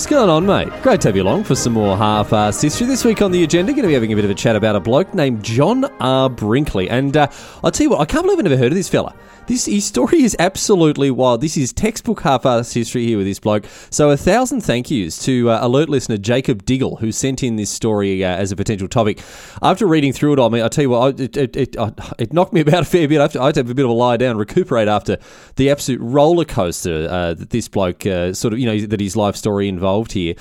What's going on, mate? Great to have you along for some more half-assed history. This week on the agenda, going to be having a bit of a chat about a bloke named John R. Brinkley. And uh, I'll tell you what, I can't believe I've never heard of this fella. This his story is absolutely wild. This is textbook half-assed history here with this bloke. So a thousand thank yous to uh, alert listener Jacob Diggle, who sent in this story uh, as a potential topic. After reading through it, I mean, I tell you what, I- it, it, I- it knocked me about a fair bit. I have, to, I had to have a bit of a lie down, recuperate after the absolute roller coaster uh, that this bloke uh, sort of, you know, that his life story involved here.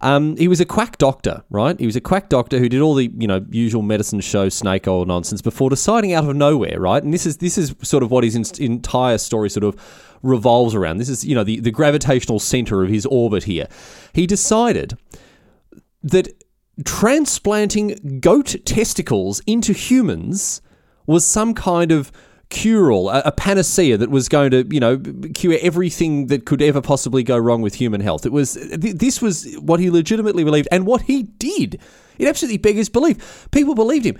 Um, he was a quack doctor, right? He was a quack doctor who did all the you know usual medicine show snake oil nonsense before deciding out of nowhere, right? And this is this is sort of what his in- entire story sort of revolves around. This is you know the the gravitational center of his orbit here. He decided that transplanting goat testicles into humans was some kind of cure all, a, a panacea that was going to, you know, cure everything that could ever possibly go wrong with human health. It was th- this was what he legitimately believed and what he did. It absolutely beggars belief. People believed him.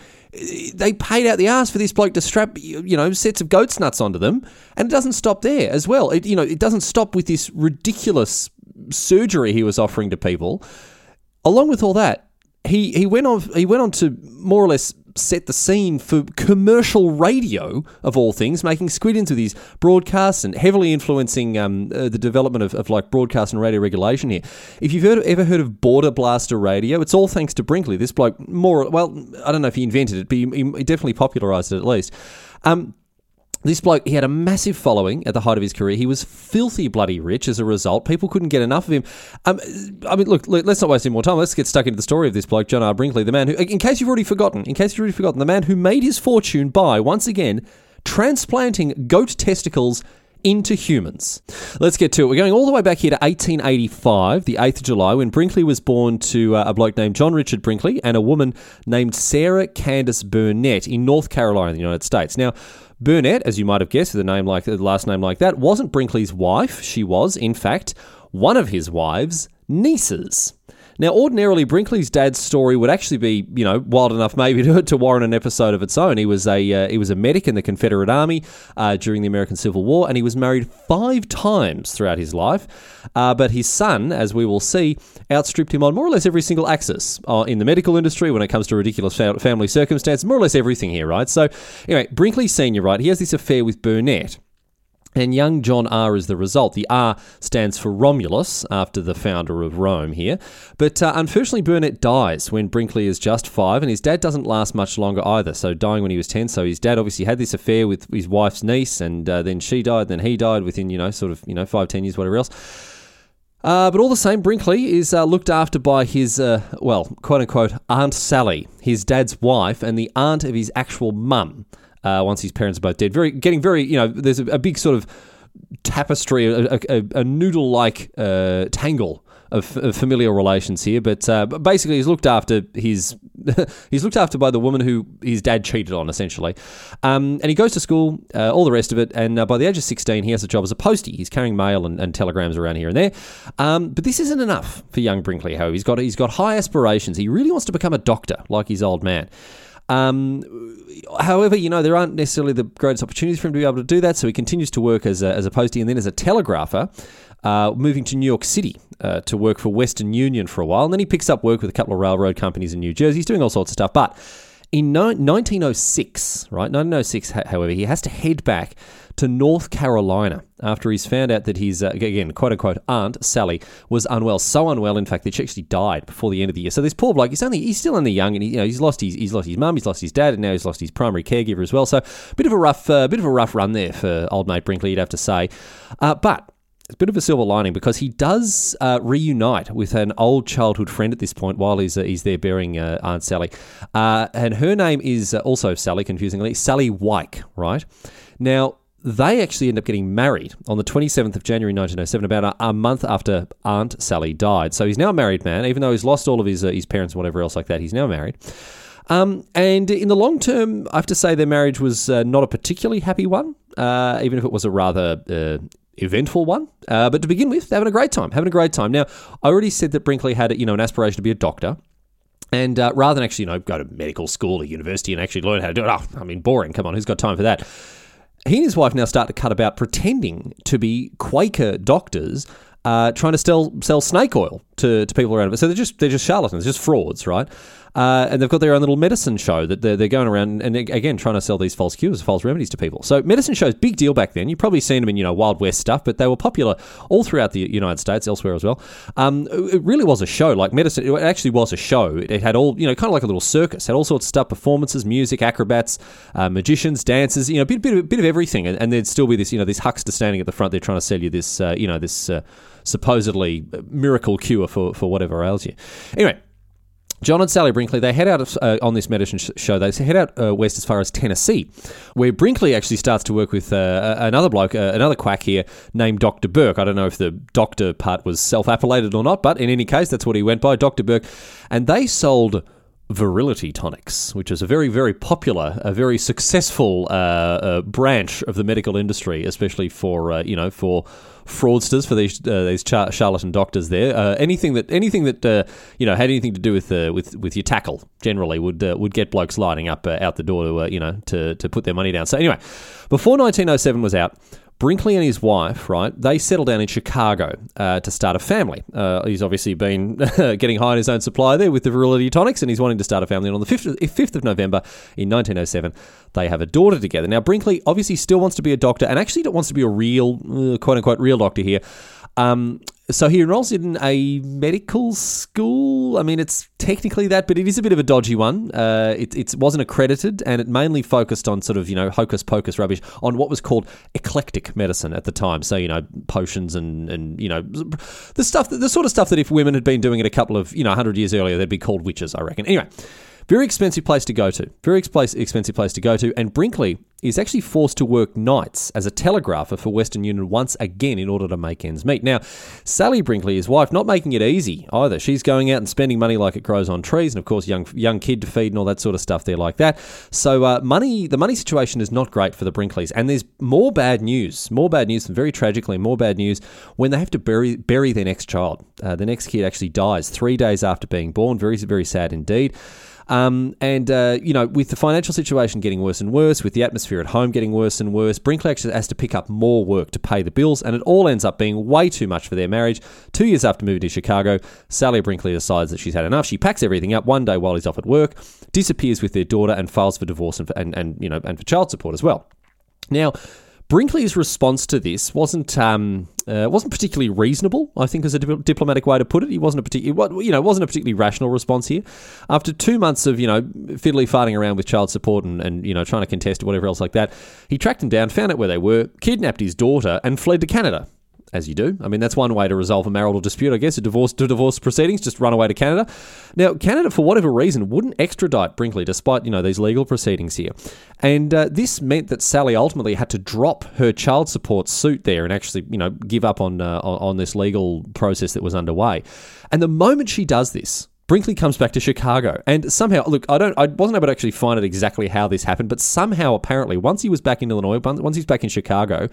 They paid out the ass for this bloke to strap, you know, sets of goat's nuts onto them, and it doesn't stop there as well. It, you know, it doesn't stop with this ridiculous surgery he was offering to people along with all that, he he went on he went on to more or less set the scene for commercial radio of all things, making squid into these broadcasts and heavily influencing um, uh, the development of, of like broadcast and radio regulation here. If you've heard, ever heard of Border Blaster Radio, it's all thanks to Brinkley. This bloke, more well, I don't know if he invented it, but he, he definitely popularised it at least. Um, this bloke, he had a massive following at the height of his career. He was filthy bloody rich as a result. People couldn't get enough of him. Um, I mean, look, let's not waste any more time. Let's get stuck into the story of this bloke, John R. Brinkley, the man who, in case you've already forgotten, in case you've already forgotten, the man who made his fortune by, once again, transplanting goat testicles into humans. Let's get to it. We're going all the way back here to 1885, the 8th of July, when Brinkley was born to uh, a bloke named John Richard Brinkley and a woman named Sarah Candace Burnett in North Carolina, in the United States. Now, Burnett, as you might have guessed, with a name like the last name like that, wasn't Brinkley's wife. She was, in fact, one of his wives' nieces. Now, ordinarily, Brinkley's dad's story would actually be, you know, wild enough maybe to, to warrant an episode of its own. He was a uh, he was a medic in the Confederate Army uh, during the American Civil War, and he was married five times throughout his life. Uh, but his son, as we will see, outstripped him on more or less every single axis uh, in the medical industry when it comes to ridiculous fa- family circumstances, more or less everything here, right? So, anyway, Brinkley Senior, right? He has this affair with Burnett. And young John R is the result. The R stands for Romulus, after the founder of Rome here. But uh, unfortunately, Burnett dies when Brinkley is just five, and his dad doesn't last much longer either. So, dying when he was 10. So, his dad obviously had this affair with his wife's niece, and uh, then she died, then he died within, you know, sort of, you know, five, ten years, whatever else. Uh, but all the same, Brinkley is uh, looked after by his, uh, well, quote unquote, Aunt Sally, his dad's wife, and the aunt of his actual mum. Uh, once his parents are both dead, very getting very, you know, there's a, a big sort of tapestry, a, a, a noodle-like uh, tangle of, of familial relations here. But uh, basically, he's looked after his he's looked after by the woman who his dad cheated on, essentially. Um, and he goes to school, uh, all the rest of it. And uh, by the age of 16, he has a job as a postie. He's carrying mail and, and telegrams around here and there. Um, but this isn't enough for young Brinkley, however. He's got, he's got high aspirations. He really wants to become a doctor, like his old man. Um, however, you know, there aren't necessarily the greatest opportunities for him to be able to do that, so he continues to work as a, as a postie and then as a telegrapher, uh, moving to New York City uh, to work for Western Union for a while. And then he picks up work with a couple of railroad companies in New Jersey. He's doing all sorts of stuff. But in no- 1906, right, 1906, however, he has to head back to North Carolina after he's found out that his, uh, again, quote unquote, aunt, Sally, was unwell. So unwell, in fact, that she actually died before the end of the year. So this poor bloke, he's only, he's still only young and he, you know, he's lost his, he's lost his mum, he's lost his dad, and now he's lost his primary caregiver as well. So a bit of a rough, uh, bit of a rough run there for old mate Brinkley, you'd have to say. Uh, but it's a bit of a silver lining because he does uh, reunite with an old childhood friend at this point while he's, uh, he's there burying uh, Aunt Sally. Uh, and her name is uh, also Sally, confusingly, Sally Wike, right? Now, they actually end up getting married on the 27th of January 1907, about a, a, month after Aunt Sally died. So he's now a married man, even though he's lost all of his uh, his parents and whatever else like that. He's now married. Um, and in the long term, I have to say their marriage was uh, not a particularly happy one, uh, even if it was a rather uh, eventful one. Uh, but to begin with, having a great time, having a great time. Now, I already said that Brinkley had you know an aspiration to be a doctor. And uh, rather than actually, you know, go to medical school or university and actually learn how to do it, oh, I mean, boring. Come on, who's got time for that? He and his wife now start to cut about pretending to be Quaker doctors uh, trying to sell sell snake oil to, to people around. So they're just they're just charlatans, just frauds, right? Uh, and they've got their own little medicine show that they're, they're going around and again trying to sell these false cures, false remedies to people. So medicine shows big deal back then. You've probably seen them in you know Wild West stuff, but they were popular all throughout the United States, elsewhere as well. Um, it really was a show, like medicine. It actually was a show. It, had all you know, kind of like a little circus. Had all sorts of stuff, performances, music, acrobats, uh, magicians, dancers. You know, bit bit of, bit of everything. And, and, there'd still be this you know this huckster standing at the front. They're trying to sell you this uh, you know this uh, supposedly miracle cure for for whatever ails you. Anyway. John and Sally Brinkley, they head out uh, on this medicine sh- show. They head out uh, west as far as Tennessee, where Brinkley actually starts to work with uh, another bloke, uh, another quack here named Dr. Burke. I don't know if the doctor part was self appellated or not, but in any case, that's what he went by, Dr. Burke. And they sold virility tonics, which is a very, very popular, a very successful uh, uh, branch of the medical industry, especially for uh, you know for fraudsters, for these uh, these char- charlatan doctors. There, uh, anything that anything that uh, you know had anything to do with with with your tackle generally would would get blokes lining up out the door to you know to to put their money down. So anyway, before 1907 was out. Brinkley and his wife, right, they settle down in Chicago uh, to start a family. Uh, he's obviously been getting high on his own supply there with the virility tonics, and he's wanting to start a family. And on the 5th, 5th of November in 1907, they have a daughter together. Now, Brinkley obviously still wants to be a doctor and actually wants to be a real, uh, quote unquote, real doctor here. Um, so he enrolls in a medical school. I mean, it's technically that, but it is a bit of a dodgy one. Uh, it, it wasn't accredited, and it mainly focused on sort of you know hocus pocus rubbish on what was called eclectic medicine at the time. So you know potions and and you know the stuff, the sort of stuff that if women had been doing it a couple of you know hundred years earlier, they'd be called witches. I reckon. Anyway. Very expensive place to go to. Very expensive place to go to. And Brinkley is actually forced to work nights as a telegrapher for Western Union once again in order to make ends meet. Now, Sally Brinkley, his wife, not making it easy either. She's going out and spending money like it grows on trees, and of course, young young kid to feed and all that sort of stuff there like that. So, uh, money, the money situation is not great for the Brinkleys, and there's more bad news, more bad news, and very tragically, more bad news when they have to bury bury their next child. Uh, the next kid actually dies three days after being born. Very very sad indeed. Um, and, uh, you know, with the financial situation getting worse and worse, with the atmosphere at home getting worse and worse, Brinkley actually has to pick up more work to pay the bills, and it all ends up being way too much for their marriage. Two years after moving to Chicago, Sally Brinkley decides that she's had enough. She packs everything up one day while he's off at work, disappears with their daughter, and files for divorce and, for, and, and you know, and for child support as well. Now, Brinkley's response to this wasn't um, uh, wasn't particularly reasonable. I think is a dip- diplomatic way to put it. He wasn't a particularly you know wasn't a particularly rational response here. After two months of you know fiddly farting around with child support and, and you know trying to contest whatever else like that, he tracked them down, found out where they were, kidnapped his daughter, and fled to Canada as you do. I mean, that's one way to resolve a marital dispute, I guess. A divorce to divorce proceedings, just run away to Canada. Now, Canada, for whatever reason, wouldn't extradite Brinkley, despite you know these legal proceedings here, and uh, this meant that Sally ultimately had to drop her child support suit there and actually you know give up on uh, on this legal process that was underway. And the moment she does this, Brinkley comes back to Chicago, and somehow, look, I don't, I wasn't able to actually find out exactly how this happened, but somehow, apparently, once he was back in Illinois, once he's back in Chicago,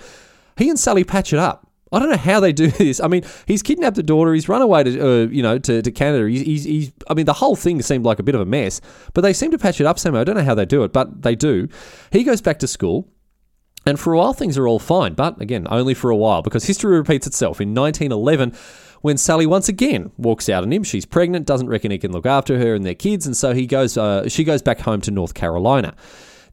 he and Sally patch it up. I don't know how they do this. I mean, he's kidnapped a daughter. He's run away to, uh, you know, to, to Canada. He's, he's, he's, I mean, the whole thing seemed like a bit of a mess, but they seem to patch it up somehow. I don't know how they do it, but they do. He goes back to school. And for a while, things are all fine, but again, only for a while, because history repeats itself. In 1911, when Sally once again walks out on him, she's pregnant, doesn't reckon he can look after her and their kids, and so he goes. Uh, she goes back home to North Carolina.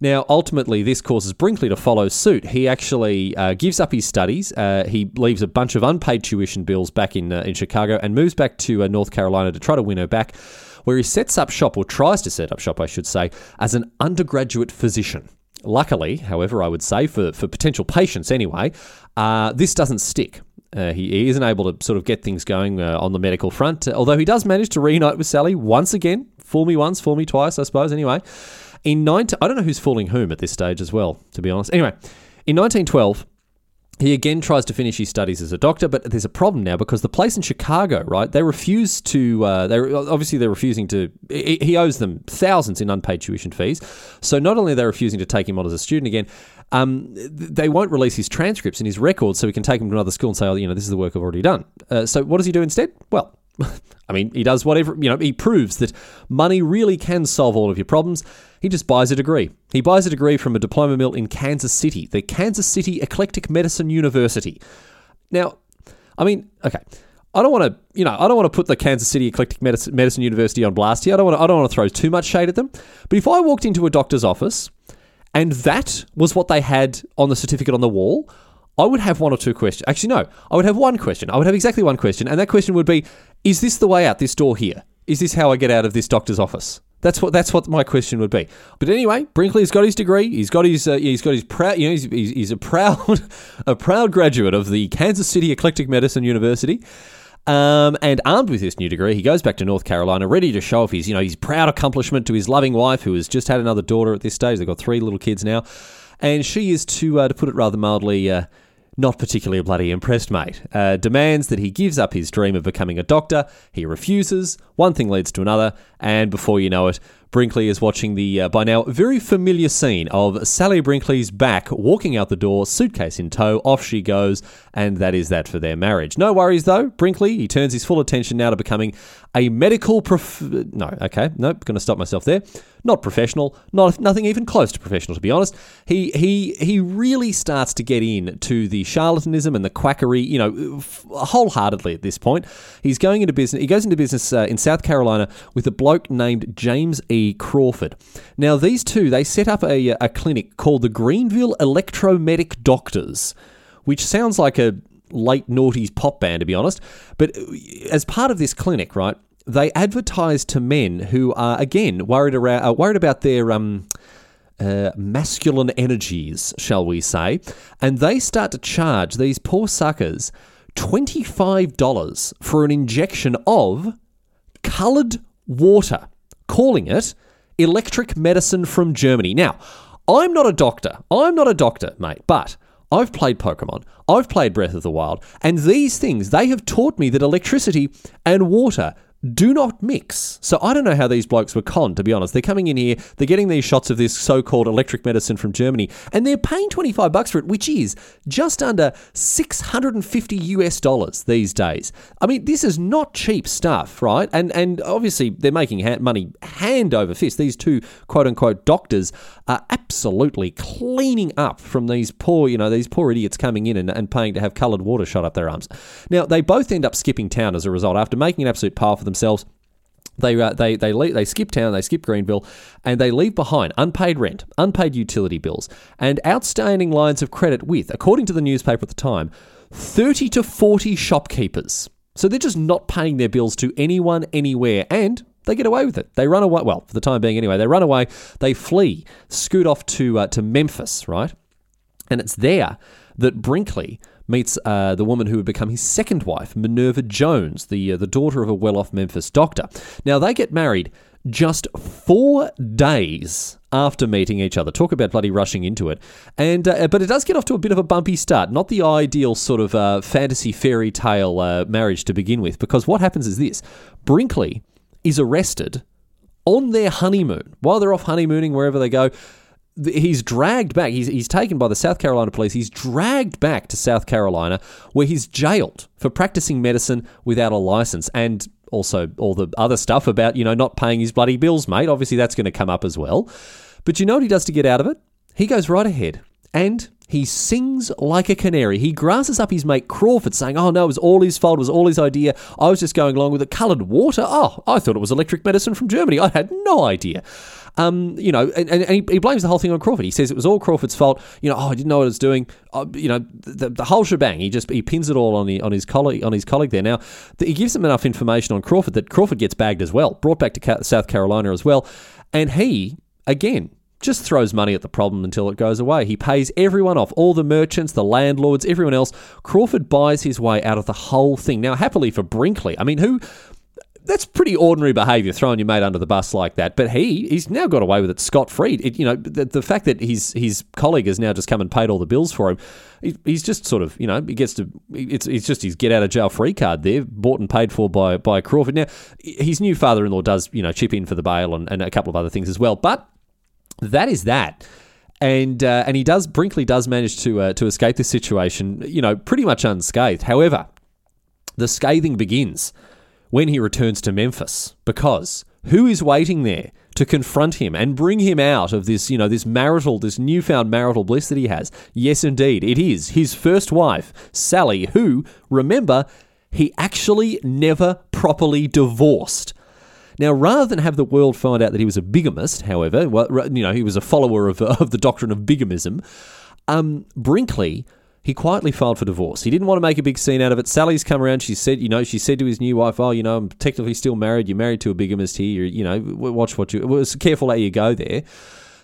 Now, ultimately, this causes Brinkley to follow suit. He actually uh, gives up his studies. Uh, he leaves a bunch of unpaid tuition bills back in uh, in Chicago and moves back to uh, North Carolina to try to win her back, where he sets up shop, or tries to set up shop, I should say, as an undergraduate physician. Luckily, however, I would say, for, for potential patients anyway, uh, this doesn't stick. Uh, he, he, isn't able to sort of get things going uh, on the medical front, although he does manage to reunite with Sally once again. Fool me once, fool me twice, I suppose, anyway. In 19, I don't know who's fooling whom at this stage as well, to be honest. Anyway, in 1912, he again tries to finish his studies as a doctor, but there's a problem now because the place in Chicago, right? They refuse to. Uh, they obviously they're refusing to. He owes them thousands in unpaid tuition fees. So not only are they refusing to take him on as a student again, um, they won't release his transcripts and his records, so he can take him to another school and say, "Oh, you know, this is the work I've already done." Uh, so what does he do instead? Well. I mean, he does whatever, you know, he proves that money really can solve all of your problems. He just buys a degree. He buys a degree from a diploma mill in Kansas City, the Kansas City Eclectic Medicine University. Now, I mean, okay. I don't want to, you know, I don't want to put the Kansas City Eclectic Medicine, Medicine University on blast here. I don't want to, I don't want to throw too much shade at them. But if I walked into a doctor's office and that was what they had on the certificate on the wall, I would have one or two questions. Actually, no, I would have one question. I would have exactly one question, and that question would be: Is this the way out this door here? Is this how I get out of this doctor's office? That's what that's what my question would be. But anyway, Brinkley's got his degree. He's got his uh, he's got his proud you know he's, he's, he's a proud a proud graduate of the Kansas City Eclectic Medicine University. Um, and armed with this new degree, he goes back to North Carolina, ready to show off his, you know, his proud accomplishment to his loving wife, who has just had another daughter at this stage. They've got three little kids now, and she is, to uh, to put it rather mildly, uh, not particularly bloody impressed, mate. Uh, demands that he gives up his dream of becoming a doctor. He refuses. One thing leads to another, and before you know it, Brinkley is watching the uh, by now very familiar scene of Sally Brinkley's back walking out the door, suitcase in tow, off she goes, and that is that for their marriage. No worries though, Brinkley, he turns his full attention now to becoming a medical prof. No, okay, nope, to stop myself there. Not professional, not nothing even close to professional to be honest. He he he really starts to get in to the charlatanism and the quackery, you know, wholeheartedly at this point. He's going into business. He goes into business uh, in South Carolina with a bloke named James E. Crawford. Now, these two, they set up a, a clinic called the Greenville Electromedic Doctors, which sounds like a late noughties pop band, to be honest. But uh, as part of this clinic, right, they advertise to men who are, again, worried, around, uh, worried about their. Um, uh, masculine energies, shall we say, and they start to charge these poor suckers $25 for an injection of coloured water calling it electric medicine from Germany. Now, I'm not a doctor. I'm not a doctor, mate, but I've played Pokemon. I've played Breath of the Wild. And these things, they have taught me that electricity and water do not mix. So I don't know how these blokes were conned, to be honest. They're coming in here, they're getting these shots of this so-called electric medicine from Germany, and they're paying 25 bucks for it, which is just under 650 US dollars these days. I mean, this is not cheap stuff, right? And and obviously they're making money hand over fist. These two quote-unquote doctors are absolutely cleaning up from these poor, you know, these poor idiots coming in and, and paying to have coloured water shot up their arms. Now, they both end up skipping town as a result after making an absolute pile for themselves. They, uh, they, they, leave, they skip town, they skip Greenville, and they leave behind unpaid rent, unpaid utility bills, and outstanding lines of credit with, according to the newspaper at the time, 30 to 40 shopkeepers. So they're just not paying their bills to anyone, anywhere, and they get away with it. They run away. Well, for the time being, anyway. They run away. They flee, scoot off to uh, to Memphis, right? And it's there that Brinkley meets uh, the woman who would become his second wife, Minerva Jones, the uh, the daughter of a well-off Memphis doctor. Now they get married just four days after meeting each other. Talk about bloody rushing into it. And uh, but it does get off to a bit of a bumpy start. Not the ideal sort of uh, fantasy fairy tale uh, marriage to begin with, because what happens is this: Brinkley is arrested on their honeymoon while they're off honeymooning wherever they go. He's dragged back. He's, he's taken by the South Carolina police. He's dragged back to South Carolina, where he's jailed for practicing medicine without a license, and also all the other stuff about you know not paying his bloody bills, mate. Obviously, that's going to come up as well. But you know what he does to get out of it? He goes right ahead and he sings like a canary. He grasses up his mate Crawford, saying, Oh no, it was all his fault, it was all his idea. I was just going along with it. Coloured water? Oh, I thought it was electric medicine from Germany. I had no idea. Um, you know, and, and he, he blames the whole thing on Crawford. He says it was all Crawford's fault. You know, oh, I didn't know what I was doing. Uh, you know, the, the whole shebang. He just he pins it all on the, on his colleague on his colleague there. Now, th- he gives him enough information on Crawford that Crawford gets bagged as well, brought back to Ca- South Carolina as well, and he again just throws money at the problem until it goes away. He pays everyone off, all the merchants, the landlords, everyone else. Crawford buys his way out of the whole thing. Now, happily for Brinkley, I mean, who that's pretty ordinary behaviour, throwing your mate under the bus like that. But he, he's now got away with it scot free. It, you know, the, the fact that his his colleague has now just come and paid all the bills for him, he, he's just sort of, you know, he gets to. It's it's just his get out of jail free card there, bought and paid for by by Crawford. Now, his new father in law does, you know, chip in for the bail and, and a couple of other things as well. But that is that. And uh, and he does Brinkley does manage to uh, to escape this situation, you know, pretty much unscathed. However, the scathing begins when he returns to Memphis because who is waiting there to confront him and bring him out of this, you know, this marital, this newfound marital bliss that he has? Yes, indeed, it is his first wife, Sally, who, remember, he actually never properly divorced. Now, rather than have the world find out that he was a bigamist, however, well, you know, he was a follower of, of the doctrine of bigamism, um, Brinkley, he quietly filed for divorce. He didn't want to make a big scene out of it. Sally's come around. She said, you know, she said to his new wife, "Oh, you know, I'm technically still married. You're married to a bigamist here. You're, you know, watch what you. Well, careful how you go there."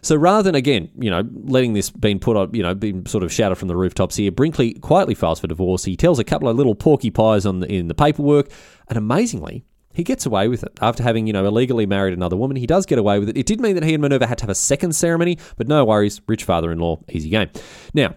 So rather than again, you know, letting this being put on, you know, being sort of shouted from the rooftops here, Brinkley quietly files for divorce. He tells a couple of little porcupines on the, in the paperwork, and amazingly, he gets away with it after having, you know, illegally married another woman. He does get away with it. It did mean that he and Minerva had to have a second ceremony, but no worries, rich father-in-law, easy game. Now,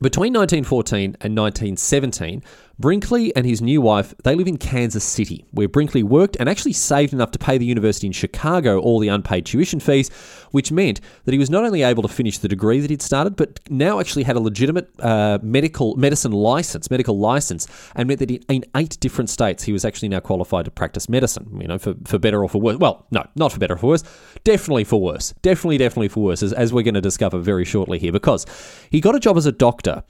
between 1914 and 1917, Brinkley and his new wife, they live in Kansas City, where Brinkley worked and actually saved enough to pay the university in Chicago all the unpaid tuition fees, which meant that he was not only able to finish the degree that he'd started, but now actually had a legitimate uh, medical medicine license, medical license, and meant that in, eight different states he was actually now qualified to practice medicine, you know, for, for better or for worse. Well, no, not for better or for worse, definitely for worse. Definitely, definitely for worse, as, as we're going to discover very shortly here, because he got a job as a doctor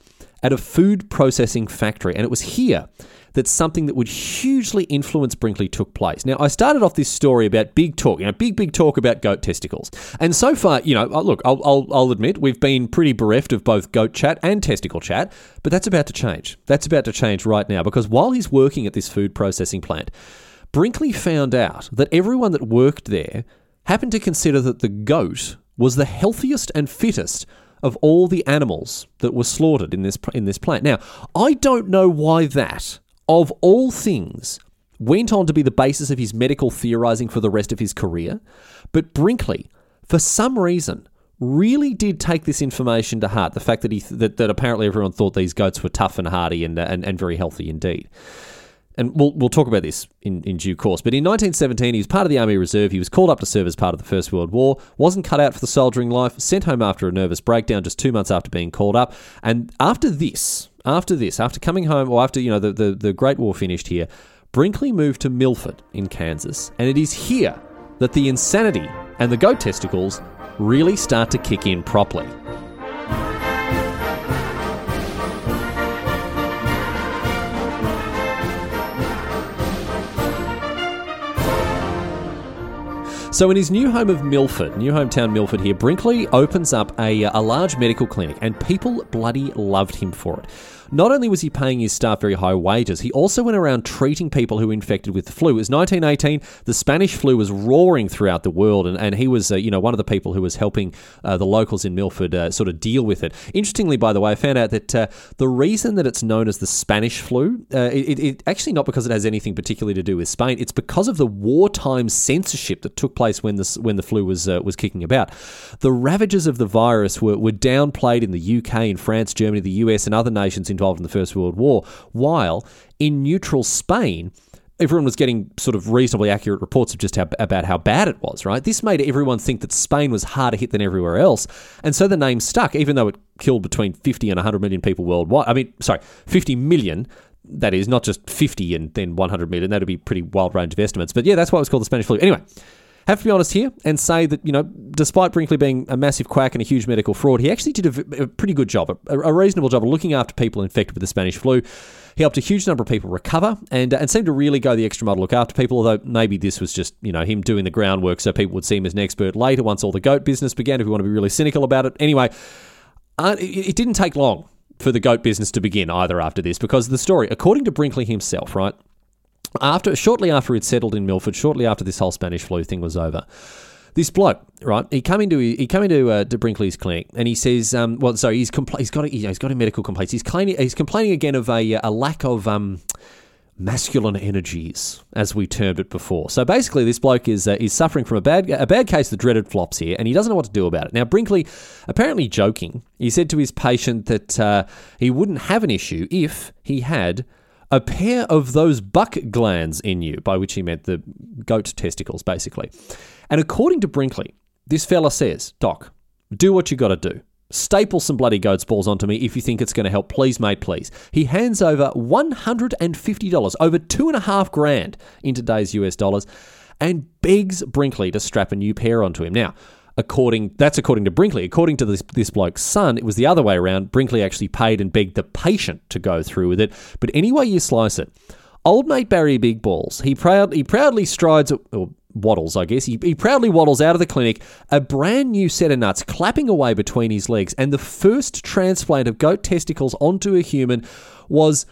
at a food processing factory. And it was here that something that would hugely influence Brinkley took place. Now, I started off this story about big talk, you know, big, big talk about goat testicles. And so far, you know, uh, look, I'll, I'll, I'll admit we've been pretty bereft of both goat chat and testicle chat, but that's about to change. That's about to change right now because while he's working at this food processing plant, Brinkley found out that everyone that worked there happened to consider that the goat was the healthiest and fittest of all the animals that were slaughtered in this in this plant. Now, I don't know why that, of all things, went on to be the basis of his medical theorizing for the rest of his career, but Brinkley, for some reason, really did take this information to heart. The fact that he that, that apparently everyone thought these goats were tough and hardy and, and, and very healthy indeed and we'll, we'll talk about this in, in due course. But in 1917, he was part of the Army Reserve. He was called up to serve as part of the First World War, wasn't cut out for the soldiering life, sent home after a nervous breakdown just two months after being called up. And after this, after this, after coming home, or after, you know, the, the, the Great War finished here, Brinkley moved to Milford in Kansas. And it is here that the insanity and the goat testicles really start to kick in properly. So, in his new home of Milford, new hometown Milford here, Brinkley opens up a, a large medical clinic, and people bloody loved him for it. Not only was he paying his staff very high wages, he also went around treating people who were infected with the flu. It was 1918. The Spanish flu was roaring throughout the world, and, and he was, uh, you know, one of the people who was helping uh, the locals in Milford uh, sort of deal with it. Interestingly, by the way, I found out that uh, the reason that it's known as the Spanish flu, uh, it, it actually not because it has anything particularly to do with Spain. It's because of the wartime censorship that took place when the when the flu was uh, was kicking about. The ravages of the virus were, were downplayed in the UK, in France, Germany, the US, and other nations involved in the First World War, while in neutral Spain, everyone was getting sort of reasonably accurate reports of just how, about how bad it was, right? This made everyone think that Spain was harder hit than everywhere else. And so the name stuck, even though it killed between 50 and 100 million people worldwide. I mean, sorry, 50 million. That is not just 50 and then 100 million. That would be pretty wild range of estimates. But yeah, that's why it was called the Spanish flu. Anyway, have to be honest here and say that, you know, despite Brinkley being a massive quack and a huge medical fraud, he actually did a, a pretty good job, a, a, reasonable job of looking after people infected with the Spanish flu. He helped a huge number of people recover and, uh, and seemed to really go the extra mile to look after people, although maybe this was just, you know, him doing the groundwork so people would see him as an expert later once all the goat business began, if we want to be really cynical about it. Anyway, uh, it, it didn't take long for the goat business to begin either after this because the story, according to Brinkley himself, right, after shortly after he'd settled in Milford, shortly after this whole Spanish flu thing was over, this bloke, right? He come into he come into uh, to Brinkley's clinic and he says, um, well, sorry, he's compl- he's got a, he's got a medical complaints. He's complaining he's complaining again of a, a lack of um, masculine energies, as we termed it before. So basically, this bloke is uh, is suffering from a bad a bad case of the dreaded flops here, and he doesn't know what to do about it. Now, Brinkley, apparently joking, he said to his patient that uh, he wouldn't have an issue if he had a pair of those buck glands in you, by which he meant the goat testicles, basically. And according to Brinkley, this fella says, Doc, do what you got to do. Staple some bloody goat's balls onto me if you think it's to help. Please, mate, please. He hands over $150, over two and a half grand in today's US dollars, and begs Brinkley to strap a new pair onto him. Now, according that's according to Brinkley. According to this this bloke's son, it was the other way around. Brinkley actually paid and begged the patient to go through with it. But anyway you slice it, old mate Barry Big Balls, he proud he proudly strides or waddles, I guess. He, he proudly waddles out of the clinic, a brand new set of nuts clapping away between his legs, and the first transplant of goat testicles onto a human was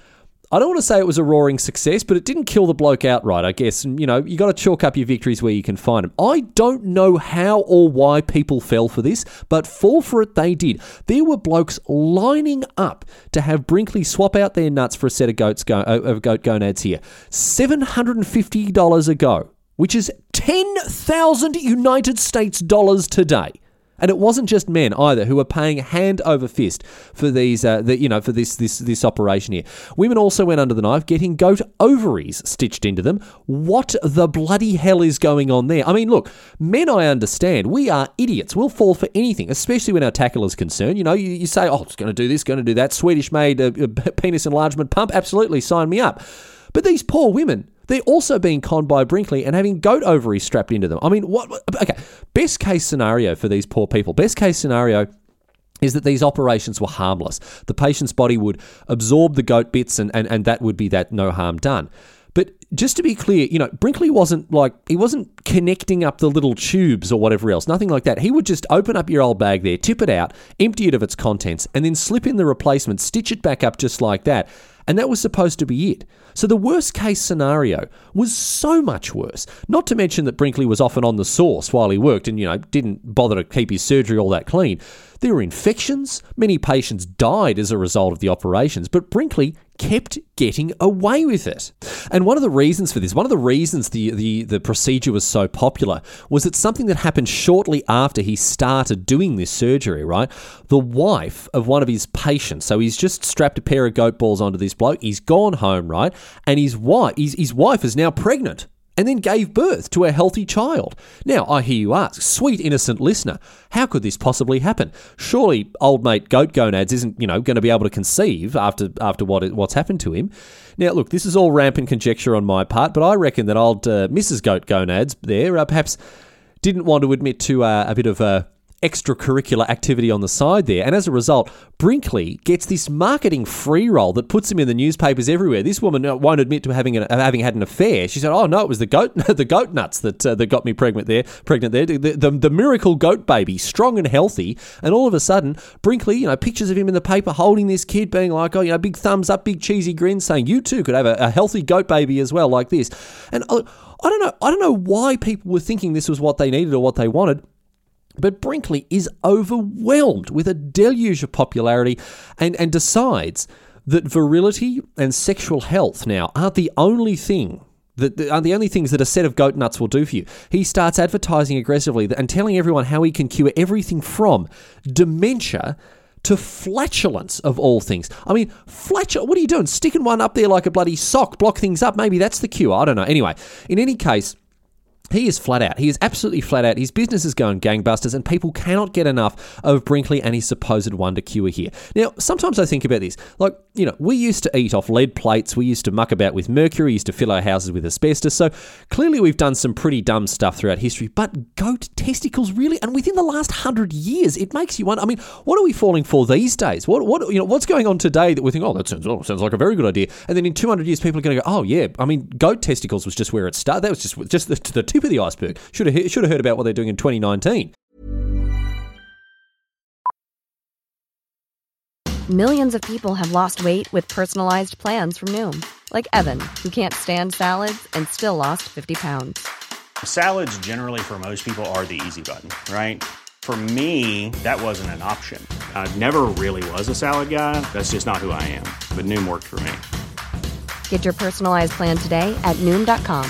I don't want to say it was a roaring success, but it didn't kill the bloke outright, I guess. And, you know, you got to chalk up your victories where you can find them. I don't know how or why people fell for this, but fall for it they did. There were blokes lining up to have Brinkley swap out their nuts for a set of goats go, uh, of goat gonads here. $750 a go, which is 10,000 United States dollars today. And it wasn't just men either who were paying hand over fist for these, uh, the, you know, for this this this operation here. Women also went under the knife, getting goat ovaries stitched into them. What the bloody hell is going on there? I mean, look, men, I understand. We are idiots. We'll fall for anything, especially when our tackle is concerned. You know, you, you say, oh, it's going to do this, going to do that. Swedish made a, a penis enlargement pump. Absolutely, sign me up. But these poor women they're also being conned by Brinkley and having goat ovaries strapped into them. I mean, what? Okay, best case scenario for these poor people. Best case scenario is that these operations were harmless. The patient's body would absorb the goat bits and, and, and that would be that no harm done. But just to be clear, you know, Brinkley wasn't like, he wasn't connecting up the little tubes or whatever else, nothing like that. He would just open up your old bag there, tip it out, empty it of its contents, and then slip in the replacement, stitch it back up just like that. And that was supposed to be it. So the worst case scenario was so much worse. Not to mention that Brinkley was often on the sauce while he worked and, you know, didn't bother to keep his surgery all that clean. There were infections. Many patients died as a result of the operations, but Brinkley kept getting away with it. And one of the reasons for this, one of the reasons the, the, the procedure was so popular was that something that happened shortly after he started doing this surgery, right? The wife of one of his patients, so he's just strapped a pair of goat balls onto this bloke, he's gone home, right? And his wife, his, his wife is now pregnant and then gave birth to a healthy child. Now, I hear you ask, sweet innocent listener, how could this possibly happen? Surely old mate Goat Gonads isn't, you know, going to be able to conceive after after what what's happened to him. Now, look, this is all rampant conjecture on my part, but I reckon that old uh, Mrs. Goat Gonads there uh, perhaps didn't want to admit to uh, a bit of a extracurricular activity on the side there. And as a result, Brinkley gets this marketing free roll that puts him in the newspapers everywhere. This woman uh, won't admit to having an, having had an affair. She said, "Oh no, it was the goat the goat nuts that uh, that got me pregnant there. Pregnant there. The, the, the, miracle goat baby, strong and healthy." And all of a sudden, Brinkley, you know, pictures of him in the paper holding this kid, being like, "Oh, you know, big thumbs up, big cheesy grin, saying you too could have a, a healthy goat baby as well, like this." And uh, I don't know. I don't know why people were thinking this was what they needed or what they wanted. But Brinkley is overwhelmed with a deluge of popularity and, and decides that virility and sexual health now aren't the only thing that are the only things that a set of goat nuts will do for you. He starts advertising aggressively and telling everyone how he can cure everything from dementia to flatulence of all things. I mean, flatul. What are you doing? Sticking one up there like a bloody sock, block things up. Maybe that's the cure. I don't know. Anyway, in any case. He is flat out. He is absolutely flat out. His business is going gangbusters, and people cannot get enough of Brinkley and his supposed wonder cure here. Now, sometimes I think about this. Like, you know, we used to eat off lead plates. We used to muck about with mercury. we used to fill our houses with asbestos. So clearly, we've done some pretty dumb stuff throughout history. But goat testicles, really, and within the last hundred years, it makes you wonder. I mean, what are we falling for these days? What, what, you know, what's going on today that we think, oh, that sounds, oh, sounds like a very good idea, and then in two hundred years, people are going to go, oh yeah. I mean, goat testicles was just where it started. That was just just the, the tip of the iceberg. Should have should have heard about what they're doing in 2019. Millions of people have lost weight with personalized plans from Noom, like Evan, who can't stand salads and still lost 50 pounds. Salads, generally, for most people, are the easy button, right? For me, that wasn't an option. I never really was a salad guy. That's just not who I am. But Noom worked for me. Get your personalized plan today at Noom.com.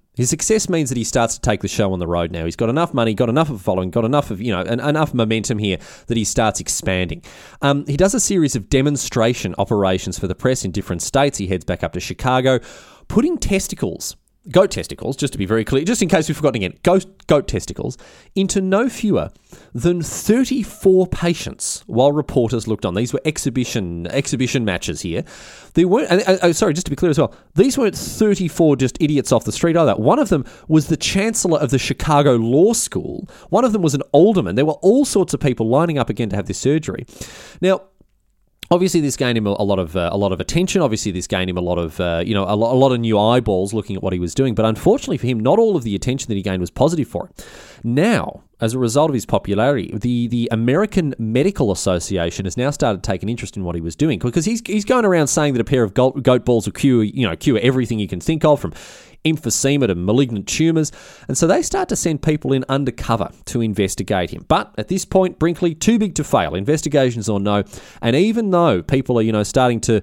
His success means that he starts to take the show on the road now. He's got enough money, got enough of a following, got enough of, you know, en- enough momentum here that he starts expanding. Um, he does a series of demonstration operations for the press in different states. He heads back up to Chicago, putting testicles goat testicles, just to be very clear, just in case we've forgotten again, goat, goat testicles, into no fewer than 34 patients while reporters looked on. These were exhibition exhibition matches here. They weren't, and, uh, sorry, just to be clear as well, these weren't 34 just idiots off the street either. One of them was the chancellor of the Chicago Law School. One of them was an alderman. There were all sorts of people lining up again to have this surgery. Now, Obviously, this gained him a lot of uh, a lot of attention. Obviously, this gained him a lot of uh, you know a lot, a lot of new eyeballs looking at what he was doing. But unfortunately for him, not all of the attention that he gained was positive for him. Now, as a result of his popularity, the the American Medical Association has now started taking interest in what he was doing because he's he's going around saying that a pair of goat, goat balls will cure you know cure everything you can think of from emphysema to malignant tumours. And so they start to send people in undercover to investigate him. But at this point, Brinkley, too big to fail, investigations or no. And even though people are, you know, starting to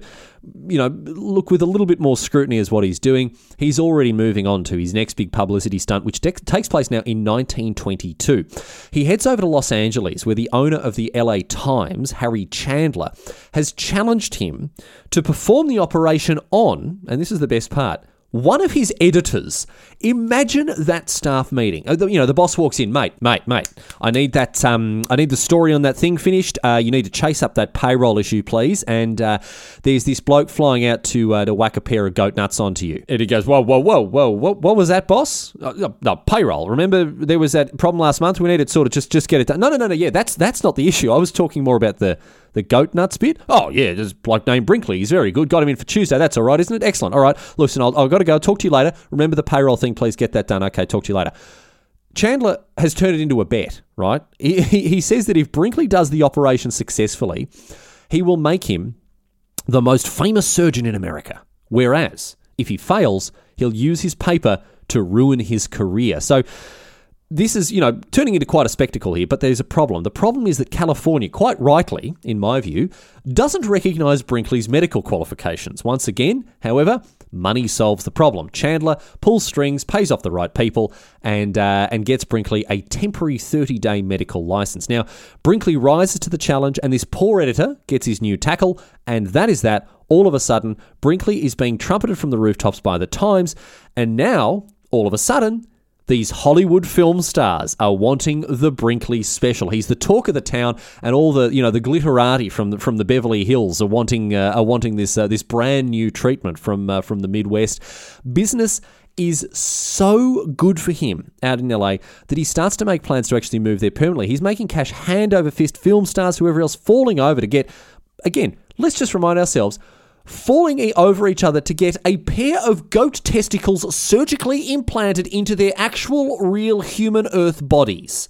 you know, look with a little bit more scrutiny as what he's doing. He's already moving on to his next big publicity stunt, which de- takes place now in 1922. He heads over to Los Angeles, where the owner of the LA Times, Harry Chandler, has challenged him to perform the operation on, and this is the best part, one of his editors. Imagine that staff meeting. Uh, You know, the boss walks in, mate, mate, mate. I need that. Um, I need the story on that thing finished. Uh, you need to chase up that payroll issue, please. And uh, there's this bloke flying out to uh, to whack a pair of goat nuts onto you. And he goes, whoa, whoa, whoa, whoa, what, what was that, boss? Uh, no, no, payroll. Remember there was that problem last month. We needed sort of just just get it done. No, no, no, no. Yeah, that's that's not the issue. I was talking more about the the goat nuts bit? Oh, yeah, there's a bloke named Brinkley. He's very good. Got him in for Tuesday. That's all right, isn't it? Excellent. All right. Listen, I'll, I've got to go. Talk to you later. Remember the payroll thing. Please get that done. Okay, talk to you later. Chandler has turned it into a bet, right? He, he, he says that if Brinkley does the operation successfully, he will make him the most famous surgeon in America. Whereas, if he fails, he'll use his paper to ruin his career. So, this is, you know, turning into quite a spectacle here, but there's a problem. The problem is that California, quite rightly, in my view, doesn't recognize Brinkley's medical qualifications. Once again, however, money solves the problem. Chandler pulls strings, pays off the right people, and uh, and gets Brinkley a temporary 30-day medical license. Now, Brinkley rises to the challenge, and this poor editor gets his new tackle, and that is that. All of a sudden, Brinkley is being trumpeted from the rooftops by the Times, and now, all of a sudden, these Hollywood film stars are wanting the Brinkley special. He's the talk of the town, and all the you know the glitterati from the, from the Beverly Hills are wanting uh, are wanting this uh, this brand new treatment from uh, from the Midwest. Business is so good for him out in LA that he starts to make plans to actually move there permanently. He's making cash hand over fist, film stars, whoever else, falling over to get, again, let's just remind ourselves, falling over each other to get a pair of goat testicles surgically implanted into their actual real human earth bodies.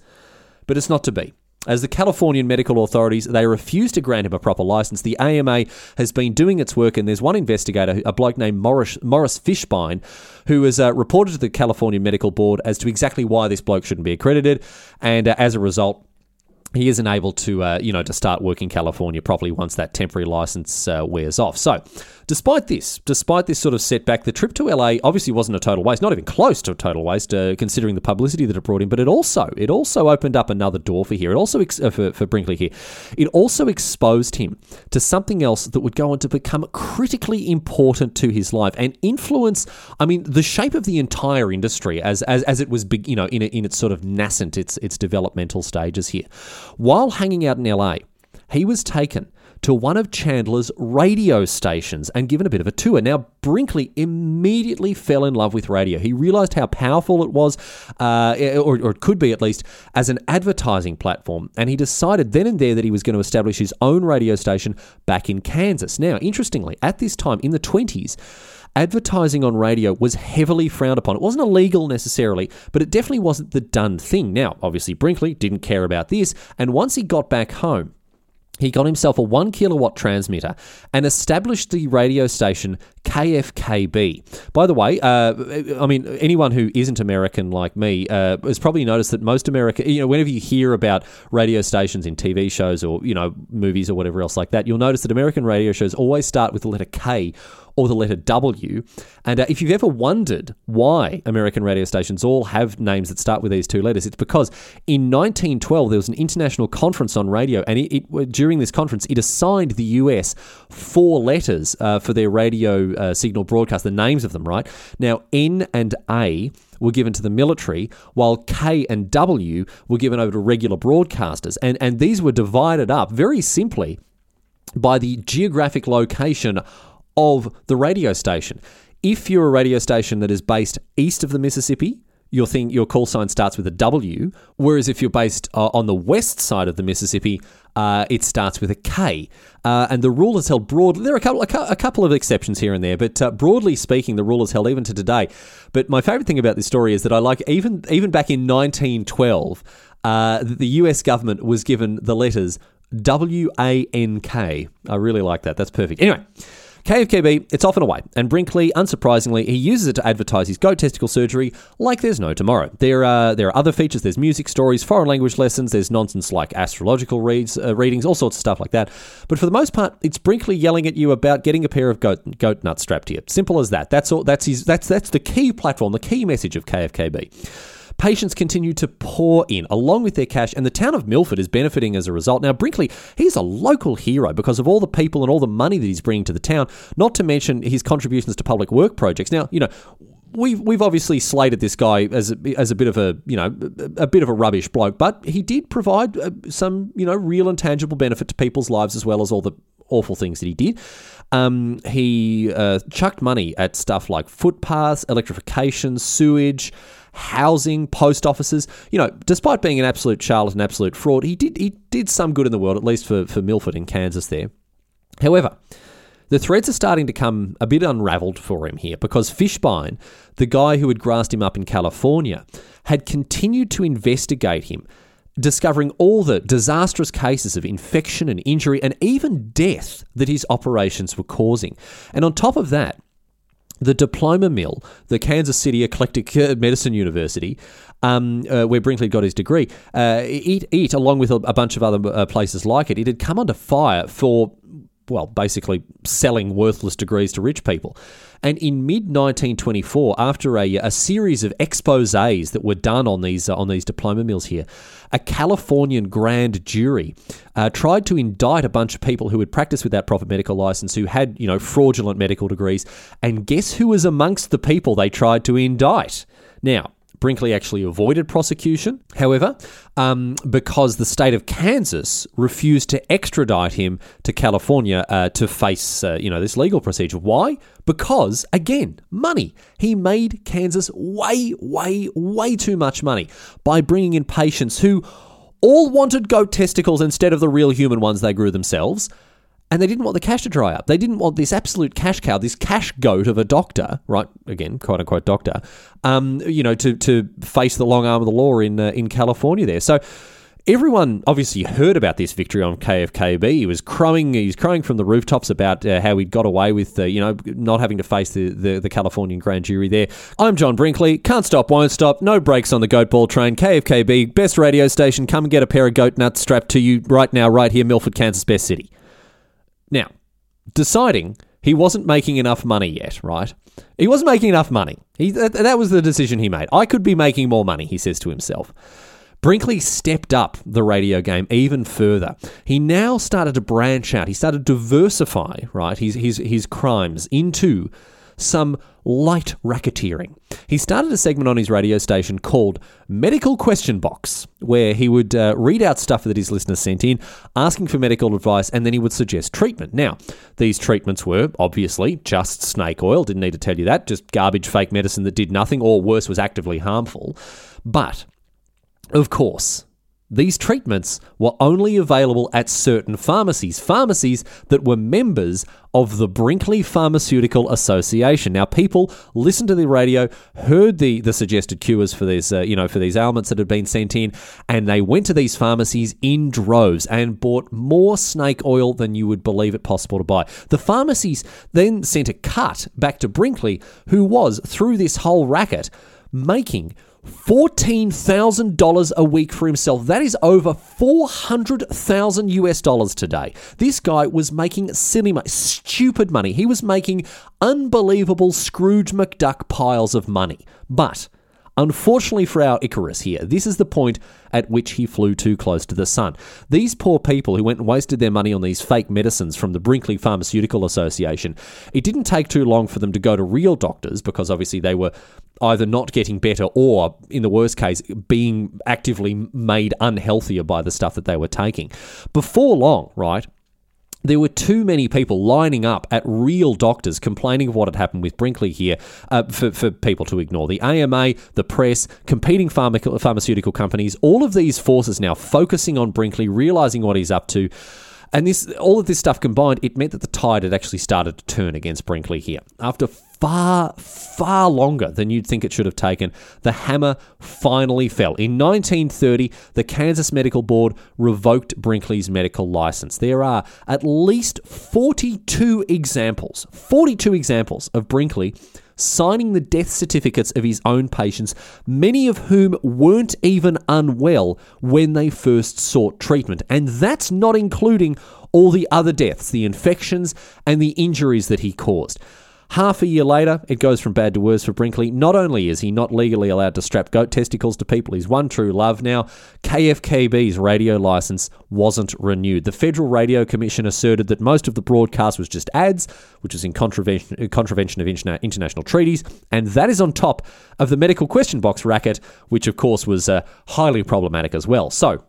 But it's not to be. As the Californian medical authorities, they refuse to grant him a proper license. The AMA has been doing its work, and there's one investigator, a bloke named Morris, Morris Fishbein, who has uh, reported to the California Medical Board as to exactly why this bloke shouldn't be accredited. And uh, as a result, he isn't able to, uh, you know, to start working California properly once that temporary license uh, wears off. So, despite this, despite this sort of setback, the trip to LA obviously wasn't a total waste, not even close to a total waste, uh, considering the publicity that it brought in. But it also, it also opened up another door for here. It also ex- uh, for, for Brinkley here. It also exposed him to something else that would go on to become critically important to his life and influence. I mean, the shape of the entire industry as as, as it was, you know, in, in its sort of nascent, its its developmental stages here. While hanging out in LA, he was taken to one of Chandler's radio stations and given a bit of a tour. Now, Brinkley immediately fell in love with radio. He realized how powerful it was, uh, or, or, it could be at least, as an advertising platform. And he decided then and there that he was going to establish his own radio station back in Kansas. Now, interestingly, at this time in the 20s, advertising on radio was heavily frowned upon. It wasn't illegal necessarily, but it definitely wasn't the done thing. Now, obviously, Brinkley didn't care about this, and once he got back home, he got himself a one kilowatt transmitter and established the radio station KFKB. By the way, uh, I mean anyone who isn't American like me uh, has probably noticed that most American, you know, whenever you hear about radio stations in TV shows or you know movies or whatever else like that, you'll notice that American radio shows always start with the letter K or the letter W. And uh, if you've ever wondered why American radio stations all have names that start with these two letters, it's because in 1912 there was an international conference on radio, and it, it during this conference it assigned the US four letters uh, for their radio uh, signal broadcast, the names of them, right? Now, N and A were given to the military, while K and W were given over to regular broadcasters. And, and these were divided up very simply by the geographic location of the radio station. If you're a radio station that is based east of the Mississippi, your thing, your call sign starts with a W. Whereas if you're based uh, on the west side of the Mississippi, uh, it starts with a K. Uh, and the rule is held broadly. There are a couple, a, couple of exceptions here and there, but uh, broadly speaking, the rule is held even to today. But my favourite thing about this story is that I like even even back in 1912, uh, the U.S. government was given the letters W A N K. I really like that. That's perfect. Anyway. KFKB, it's off and away, and Brinkley, unsurprisingly, he uses it to advertise his goat testicle surgery like there's no tomorrow. There are there are other features. There's music stories, foreign language lessons. There's nonsense like astrological reads, uh, readings, all sorts of stuff like that. But for the most part, it's Brinkley yelling at you about getting a pair of goat goat nuts strapped to you. Simple as that. That's all. That's his. That's that's the key platform, the key message of KFKB. Patients continue to pour in along with their cash, and the town of Milford is benefiting as a result. Now, Brinkley, he's a local hero because of all the people and all the money that he's bringing to the town, not to mention his contributions to public work projects. Now, you know, we've we've obviously slated this guy as a, as a bit of a you know a bit of a rubbish bloke, but he did provide uh, some you know real and tangible benefit to people's lives as well as all the awful things that he did. Um, he uh, chucked money at stuff like footpaths, electrification, sewage housing, post offices. You know, despite being an absolute charlatan, absolute fraud, he did he did some good in the world, at least for, for Milford in Kansas there. However, the threads are starting to come a bit unraveled for him here because Fishbein, the guy who had grassed him up in California, had continued to investigate him, discovering all the disastrous cases of infection and injury and even death that his operations were causing. And on top of that, the diploma mill, the Kansas City Eclectic Medicine University, um, uh, where Brinkley got his degree, uh, it, it, along with a, a bunch of other uh, places like it, it had come under fire for, well, basically selling worthless degrees to rich people. And in mid 1924, after a, a series of exposés that were done on these uh, on these diploma mills here, a Californian grand jury uh, tried to indict a bunch of people who had practiced without proper medical license, who had you know fraudulent medical degrees. And guess who was amongst the people they tried to indict? Now, Brinkley actually avoided prosecution, however, um, because the state of Kansas refused to extradite him to California uh, to face, uh, you know, this legal procedure. Why? Because again, money. He made Kansas way, way, way too much money by bringing in patients who all wanted goat testicles instead of the real human ones they grew themselves and they didn't want the cash to dry up. They didn't want this absolute cash cow, this cash goat of a doctor, right? Again, quote unquote doctor, um, you know, to to face the long arm of the law in uh, in California there. So. Everyone obviously heard about this victory on KFKB. He was crowing, he was crowing from the rooftops about uh, how he'd got away with, uh, you know, not having to face the, the, the Californian grand jury there. I'm John Brinkley. Can't stop, won't stop. No brakes on the goat ball train. KFKB, best radio station. Come and get a pair of goat nuts strapped to you right now, right here, Milford, Kansas, best city. Now, deciding he wasn't making enough money yet, right? He wasn't making enough money. He, that, that was the decision he made. I could be making more money, he says to himself. Brinkley stepped up the radio game even further. He now started to branch out. He started to diversify, right, his, his, his crimes into some light racketeering. He started a segment on his radio station called Medical Question Box, where he would uh, read out stuff that his listeners sent in, asking for medical advice, and then he would suggest treatment. Now, these treatments were obviously just snake oil, didn't need to tell you that, just garbage fake medicine that did nothing, or worse, was actively harmful. But, of course, these treatments were only available at certain pharmacies, pharmacies that were members of the Brinkley Pharmaceutical Association. Now, people listened to the radio, heard the, the suggested cures for these, uh, you know, for these ailments that had been sent in, and they went to these pharmacies in droves and bought more snake oil than you would believe it possible to buy. The pharmacies then sent a cut back to Brinkley, who was through this whole racket making $14,000 a week for himself. That is over 400,000 US dollars today. This guy was making silly money, stupid money. He was making unbelievable Scrooge McDuck piles of money. But Unfortunately for our Icarus here, this is the point at which he flew too close to the sun. These poor people who went and wasted their money on these fake medicines from the Brinkley Pharmaceutical Association, it didn't take too long for them to go to real doctors because obviously they were either not getting better or, in the worst case, being actively made unhealthier by the stuff that they were taking. Before long, right? there were too many people lining up at real doctors complaining of what had happened with Brinkley here uh, for, for people to ignore. The AMA, the press, competing pharma- pharmaceutical companies, all of these forces now focusing on Brinkley, realizing what he's up to. And this, all of this stuff combined, it meant that the tide had actually started to turn against Brinkley here. After far, far longer than you'd think it should have taken, the hammer finally fell. In 1930, the Kansas Medical Board revoked Brinkley's medical license. There are at least 42 examples, 42 examples of Brinkley signing the death certificates of his own patients, many of whom weren't even unwell when they first sought treatment. And that's not including all the other deaths, the infections, and the injuries that he caused. Half a year later, it goes from bad to worse for Brinkley. Not only is he not legally allowed to strap goat testicles to people he's one true love now, KFKB's radio license wasn't renewed. The Federal Radio Commission asserted that most of the broadcast was just ads, which is in contravention, contravention of international treaties, and that is on top of the medical question box racket, which of course was uh, highly problematic as well. So,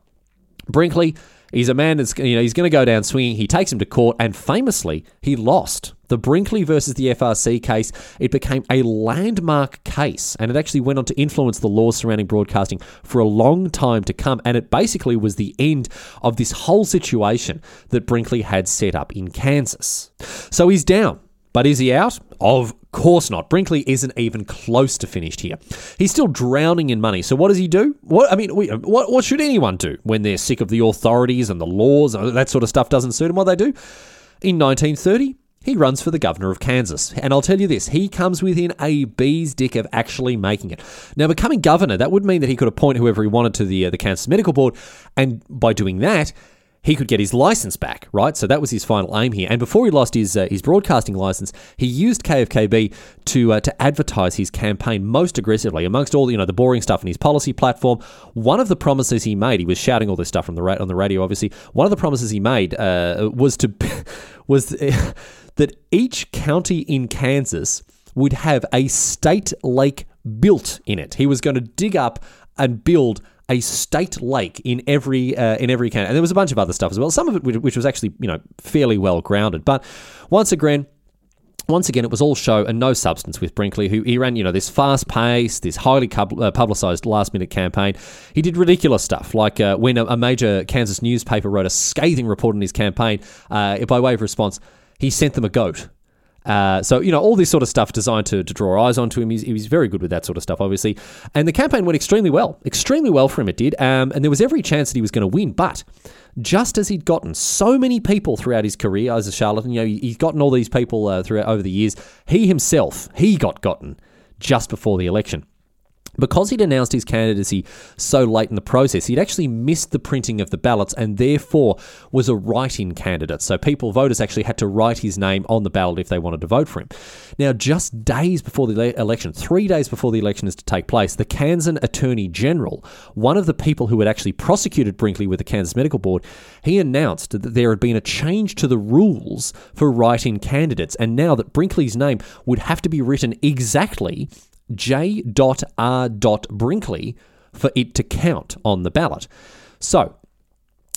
Brinkley He's a man that's you know he's going to go down swinging. He takes him to court, and famously, he lost the Brinkley versus the FRC case. It became a landmark case, and it actually went on to influence the laws surrounding broadcasting for a long time to come. And it basically was the end of this whole situation that Brinkley had set up in Kansas. So he's down. But is he out? Of course not. Brinkley isn't even close to finished here. He's still drowning in money. So what does he do? What I mean, what what should anyone do when they're sick of the authorities and the laws and that sort of stuff doesn't suit them? What they do? In 1930, he runs for the governor of Kansas. And I'll tell you this, he comes within a bee's dick of actually making it. Now, becoming governor, that would mean that he could appoint whoever he wanted to the, uh, the Kansas Medical Board. And by doing that, he could get his license back, right? So that was his final aim here. And before he lost his uh, his broadcasting license, he used KFKB to uh, to advertise his campaign most aggressively. Amongst all you know the boring stuff in his policy platform, one of the promises he made, he was shouting all this stuff from the ra- on the radio. Obviously, one of the promises he made uh, was to was that each county in Kansas would have a state lake built in it. He was going to dig up and build a state lake in every uh, in every can, and there was a bunch of other stuff as well. Some of it which was actually you know fairly well grounded, but once again. Once again, it was all show and no substance with Brinkley, who he ran, you know, this fast pace, this highly uh, publicized last minute campaign. He did ridiculous stuff, like uh, when a, a, major Kansas newspaper wrote a scathing report on his campaign, uh, by way of response, he sent them a goat uh, so, you know, all this sort of stuff designed to, to draw eyes onto him. He's, he was very good with that sort of stuff, obviously. And the campaign went extremely well. Extremely well for him, it did. Um, and there was every chance that he was going to win. But just as he'd gotten so many people throughout his career as a charlatan, you know, he's gotten all these people uh, throughout over the years, he himself, he got gotten just before the election. Because he'd announced his candidacy so late in the process, he'd actually missed the printing of the ballots and therefore was a write in candidate. So people, voters, actually had to write his name on the ballot if they wanted to vote for him. Now, just days before the election, three days before the election is to take place, the Kansas Attorney General, one of the people who had actually prosecuted Brinkley with the Kansas Medical Board, he announced that there had been a change to the rules for write in candidates. And now that Brinkley's name would have to be written exactly J.R.Brinkley for it to count on the ballot. So,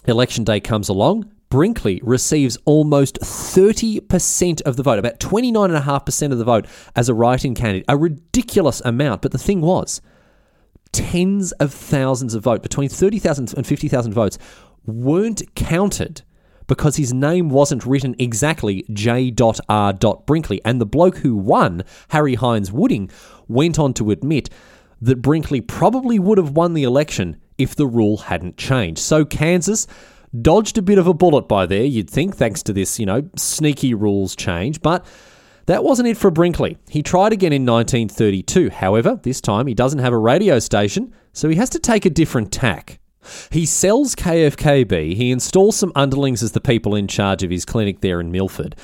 election day comes along. Brinkley receives almost 30% of the vote, about 29.5% of the vote as a write in candidate. A ridiculous amount. But the thing was, tens of thousands of votes, between 30,000 and 50,000 votes, weren't counted because his name wasn't written exactly J.R. Brinkley. And the bloke who won, Harry Hines Woodring, went on to admit that Brinkley probably would have won the election if the rule hadn't changed. So Kansas dodged a bit of a bullet by there, you'd think, thanks to this, you know, sneaky rules change. But that wasn't it for Brinkley. He tried again in 1932. However, this time he doesn't have a radio station, so he has to take a different tack. He sells KFKB, he installs some underlings as the people in charge of his clinic there in Milford,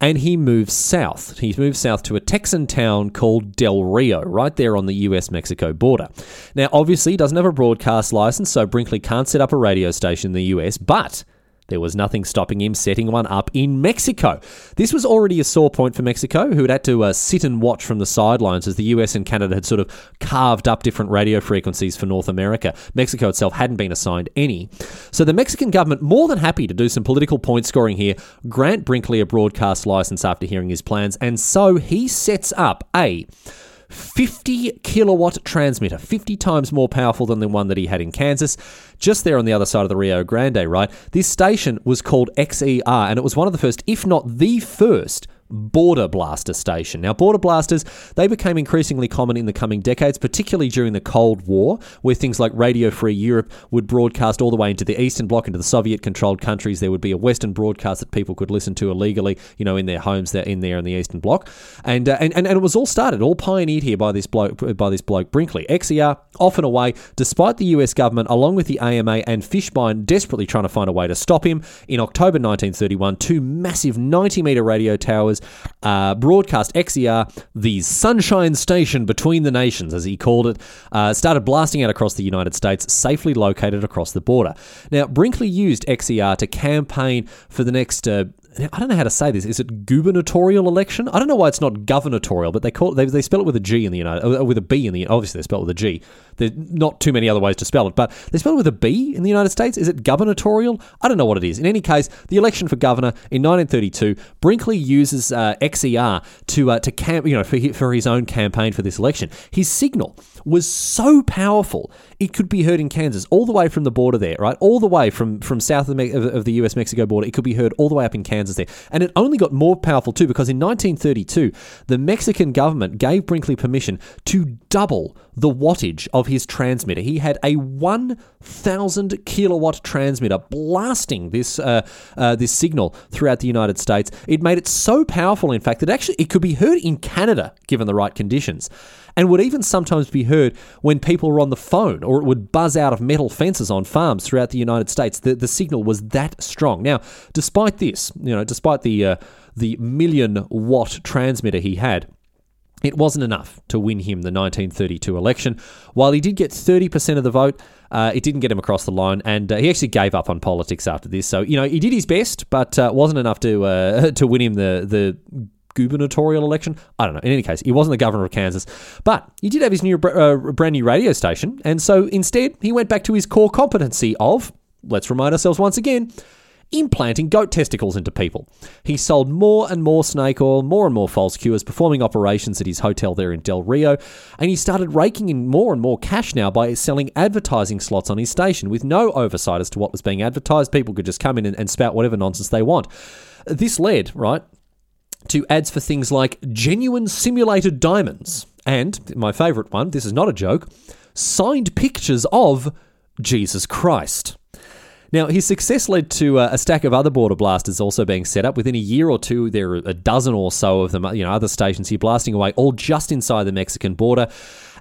and he moves south. He moves south to a Texan town called Del Rio, right there on the US Mexico border. Now, obviously, he doesn't have a broadcast license, so Brinkley can't set up a radio station in the US, but there was nothing stopping him setting one up in Mexico. This was already a sore point for Mexico, who had had to uh, sit and watch from the sidelines as the US and Canada had sort of carved up different radio frequencies for North America. Mexico itself hadn't been assigned any. So the Mexican government, more than happy to do some political point scoring here, grant Brinkley a broadcast license after hearing his plans, and so he sets up a 50 kilowatt transmitter, 50 times more powerful than the one that he had in Kansas, just there on the other side of the Rio Grande, right? This station was called XER, and it was one of the first, if not the first, border blaster station. Now, border blasters, they became increasingly common in the coming decades, particularly during the Cold War, where things like Radio Free Europe would broadcast all the way into the Eastern Bloc, into the Soviet controlled countries. There would be a Western broadcast that people could listen to illegally, you know, in their homes there in there in the Eastern Bloc. And, uh, and, and, and it was all started, all pioneered here by this bloke, by this bloke Brinkley. XER, off and away, despite the US government, along with the AMA and Fishbein, desperately trying to find a way to stop him. In October 1931, two massive 90 metre radio towers uh, broadcast XER, the Sunshine Station between the nations, as he called it, uh, started blasting out across the United States, safely located across the border. Now, Brinkley used XER to campaign for the next uh, I don't know how to say this. Is it gubernatorial election? I don't know why it's not governatorial, but they call it, they, they spell it with a G in the United uh, with a B in the obviously they spell it with a G. There's not too many other ways to spell it, but they spell it with a B in the United States. Is it gubernatorial? I don't know what it is. In any case, the election for governor in 1932, Brinkley uses uh, XER to uh, to camp, you know, for for his own campaign for this election. His signal was so powerful it could be heard in Kansas, all the way from the border there, right, all the way from from south of the, of the U.S. Mexico border. It could be heard all the way up in Kansas there, and it only got more powerful too because in 1932 the Mexican government gave Brinkley permission to double the wattage of his transmitter. He had a 1,000 kilowatt transmitter blasting this uh, uh, this signal throughout the United States. It made it so powerful, in fact, that actually it could be heard in Canada given the right conditions and would even sometimes be heard when people were on the phone or it would buzz out of metal fences on farms throughout the United States. The, the signal was that strong. Now, despite this, you know, despite the, uh, the million watt transmitter he had, it wasn't enough to win him the 1932 election. While he did get 30% of the vote, uh, it didn't get him across the line, and uh, he actually gave up on politics after this. So you know he did his best, but uh, wasn't enough to uh, to win him the the gubernatorial election. I don't know. In any case, he wasn't the governor of Kansas, but he did have his new uh, brand new radio station, and so instead he went back to his core competency of let's remind ourselves once again implanting goat testicles into people. He sold more and more snake oil, more and more false cures, performing operations at his hotel there in Del Rio, and he started raking in more and more cash now by selling advertising slots on his station with no oversight as to what was being advertised. People could just come in and, and spout whatever nonsense they want. This led, right, to ads for things like genuine simulated diamonds and, my favourite one, this is not a joke, signed pictures of Jesus Christ. Now, his success led to uh, a stack of other border blasters also being set up. Within a year or two, there are a dozen or so of them, you know, other stations here blasting away, all just inside the Mexican border.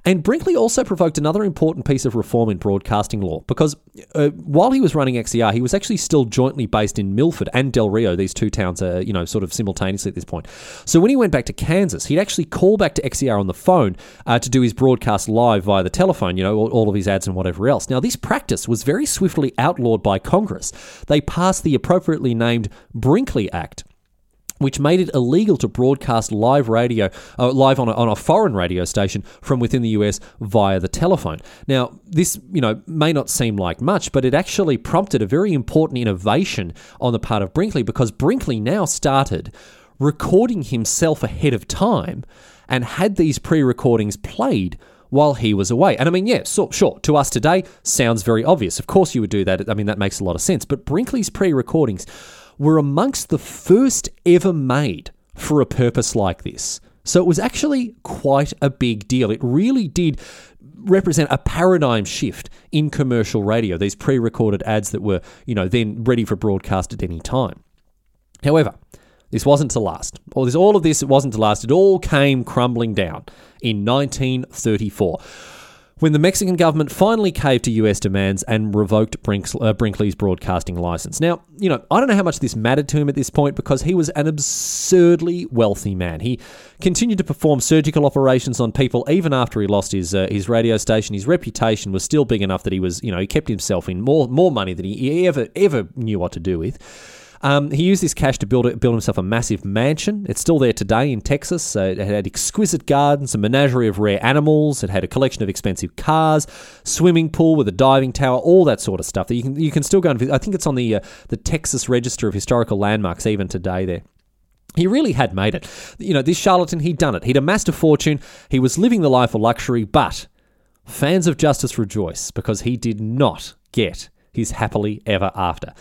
And Brinkley also provoked another important piece of reform in broadcasting law because uh, while he was running XER, he was actually still jointly based in Milford and Del Rio. These two towns are, you know, sort of simultaneously at this point. So when he went back to Kansas, he'd actually call back to XER on the phone uh, to do his broadcast live via the telephone, you know, all of his ads and whatever else. Now, this practice was very swiftly outlawed by Congress. They passed the appropriately named Brinkley Act which made it illegal to broadcast live radio, uh, live on a, on a foreign radio station from within the US via the telephone. Now, this you know may not seem like much, but it actually prompted a very important innovation on the part of Brinkley because Brinkley now started recording himself ahead of time and had these pre-recordings played while he was away. And I mean, yeah, so, sure, to us today sounds very obvious. Of course you would do that. I mean, that makes a lot of sense. But Brinkley's pre-recordings were amongst the first ever made for a purpose like this. So it was actually quite a big deal. It really did represent a paradigm shift in commercial radio, these pre recorded ads that were, you know, then ready for broadcast at any time. However, this wasn't to last. All, this, all of this, it wasn't to last. It all came crumbling down in 1934 when the Mexican government finally caved to US demands and revoked Brinks, uh, Brinkley's broadcasting license. Now, you know, I don't know how much this mattered to him at this point because he was an absurdly wealthy man. He continued to perform surgical operations on people even after he lost his uh, his radio station. His reputation was still big enough that he was, you know, he kept himself in more more money than he ever ever knew what to do with. Um, he used this cash to build build himself a massive mansion. It's still there today in Texas. It had exquisite gardens, a menagerie of rare animals. It had a collection of expensive cars, swimming pool with a diving tower, all that sort of stuff. That you can you can still go and visit. I think it's on the uh, the Texas Register of Historical Landmarks even today. There. He really had made it. You know, this charlatan, he'd done it. He'd amassed a fortune. He was living the life of luxury, but fans of justice rejoice because he did not get his happily ever after.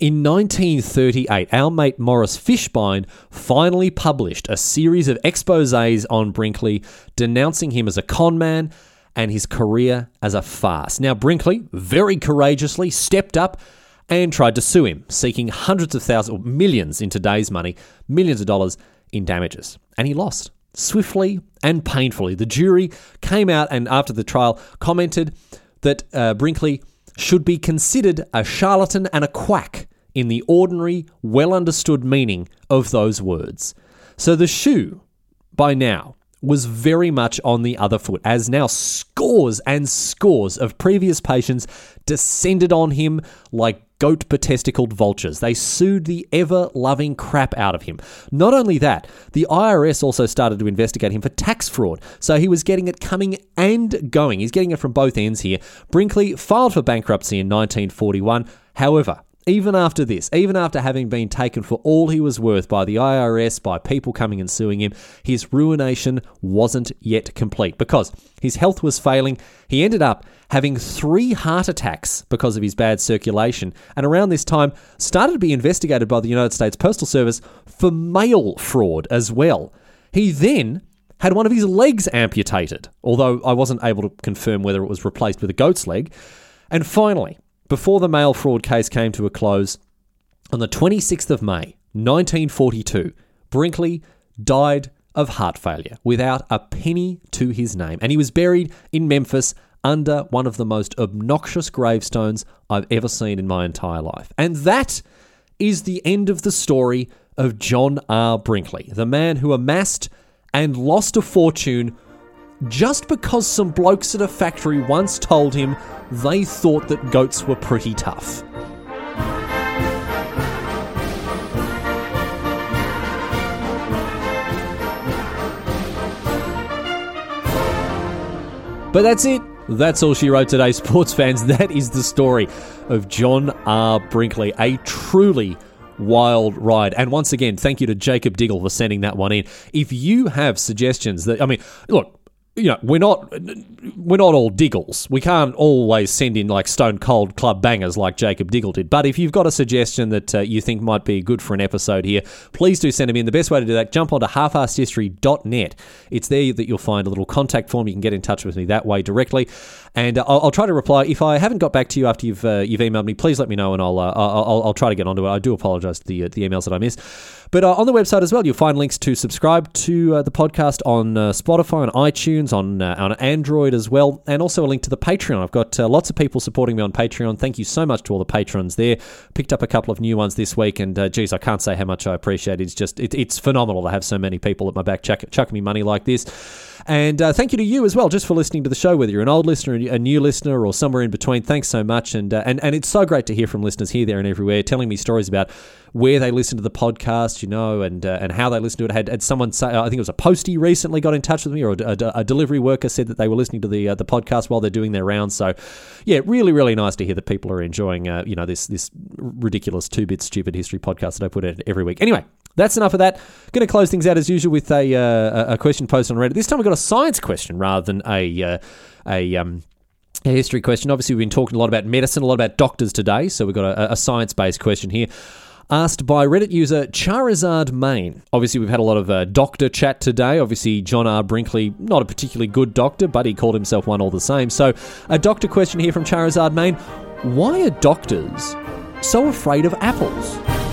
In 1938, our mate Morris Fishbein finally published a series of exposés on Brinkley, denouncing him as a conman and his career as a farce. Now, Brinkley very courageously stepped up and tried to sue him, seeking hundreds of thousands, or millions in today's money, millions of dollars in damages. And he lost swiftly and painfully. The jury came out and, after the trial, commented that uh, Brinkley should be considered a charlatan and a quack in the ordinary, well understood meaning of those words. So the shoe, by now, was very much on the other foot, as now scores and scores of previous patients descended on him like goat testicled vultures. They sued the ever loving crap out of him. Not only that, the IRS also started to investigate him for tax fraud, so he was getting it coming and going. He's getting it from both ends here. Brinkley filed for bankruptcy in 1941. However, even after this, even after having been taken for all he was worth by the IRS, by people coming and suing him, his ruination wasn't yet complete because his health was failing. He ended up having three heart attacks because of his bad circulation, and around this time started to be investigated by the United States Postal Service for mail fraud as well. He then had one of his legs amputated, although I wasn't able to confirm whether it was replaced with a goat's leg. And finally, before the mail fraud case came to a close, on the 26th of May, 1942, Brinkley died of heart failure without a penny to his name. And he was buried in Memphis under one of the most obnoxious gravestones I've ever seen in my entire life. And that is the end of the story of John R. Brinkley, the man who amassed and lost a fortune just because some blokes at a factory once told him they thought that goats were pretty tough. But that's it. That's all she wrote today, sports fans. That is the story of John R. Brinkley, a truly wild ride. And once again, thank you to Jacob Diggle for sending that one in. If you have suggestions that, I mean, look, you know, we're not we're not all diggles. We can't always send in like stone cold club bangers like Jacob Diggle did. But if you've got a suggestion that uh, you think might be good for an episode here, please do send them in. The best way to do that, jump onto halfarsedhistory.net. It's there that you'll find a little contact form. You can get in touch with me that way directly, and uh, I'll, I'll, try to reply. If I haven't got back to you after you've uh, you've emailed me, please let me know, and I'll uh, I'll, I'll, try to get onto it. I do apologise to the uh, the emails that I miss. But uh, on the website as well, you'll find links to subscribe to the podcast on Spotify, on iTunes, on on Android as well, and also a link to the Patreon. I've got lots of people supporting me on Patreon. Thank you so much to all the patrons there. Picked up a couple of new ones this week, and uh, geez, I can't say how much I appreciate it. It's just it, it's phenomenal to have so many people at my back chuck, chucking me money like this. And uh, thank you to you as well, just for listening to the show, whether you're an old listener, a new listener, or somewhere in between. Thanks so much. And, uh, and, and it's so great to hear from listeners here, there, and everywhere telling me stories about where they listen to the podcast, you know, and uh, and how they listen to it. I had, had someone say, I think it was a postie recently got in touch with me, or a, a, a delivery worker said that they were listening to the uh, the podcast while they're doing their rounds. So, yeah, really, really nice to hear that people are enjoying, uh, you know, this this ridiculous two bit stupid history podcast that I put out every week. Anyway, that's enough of that. Going to close things out as usual with a uh, a question posted on Reddit. This time we've got a science question rather than a uh, a um, a history question. Obviously, we've been talking a lot about medicine, a lot about doctors today, so we've got a, a science based question here. Asked by Reddit user Charizard Main. Obviously, we've had a lot of uh, doctor chat today. Obviously, John R. Brinkley, not a particularly good doctor, but he called himself one all the same. So, a doctor question here from Charizard Main Why are doctors so afraid of apples?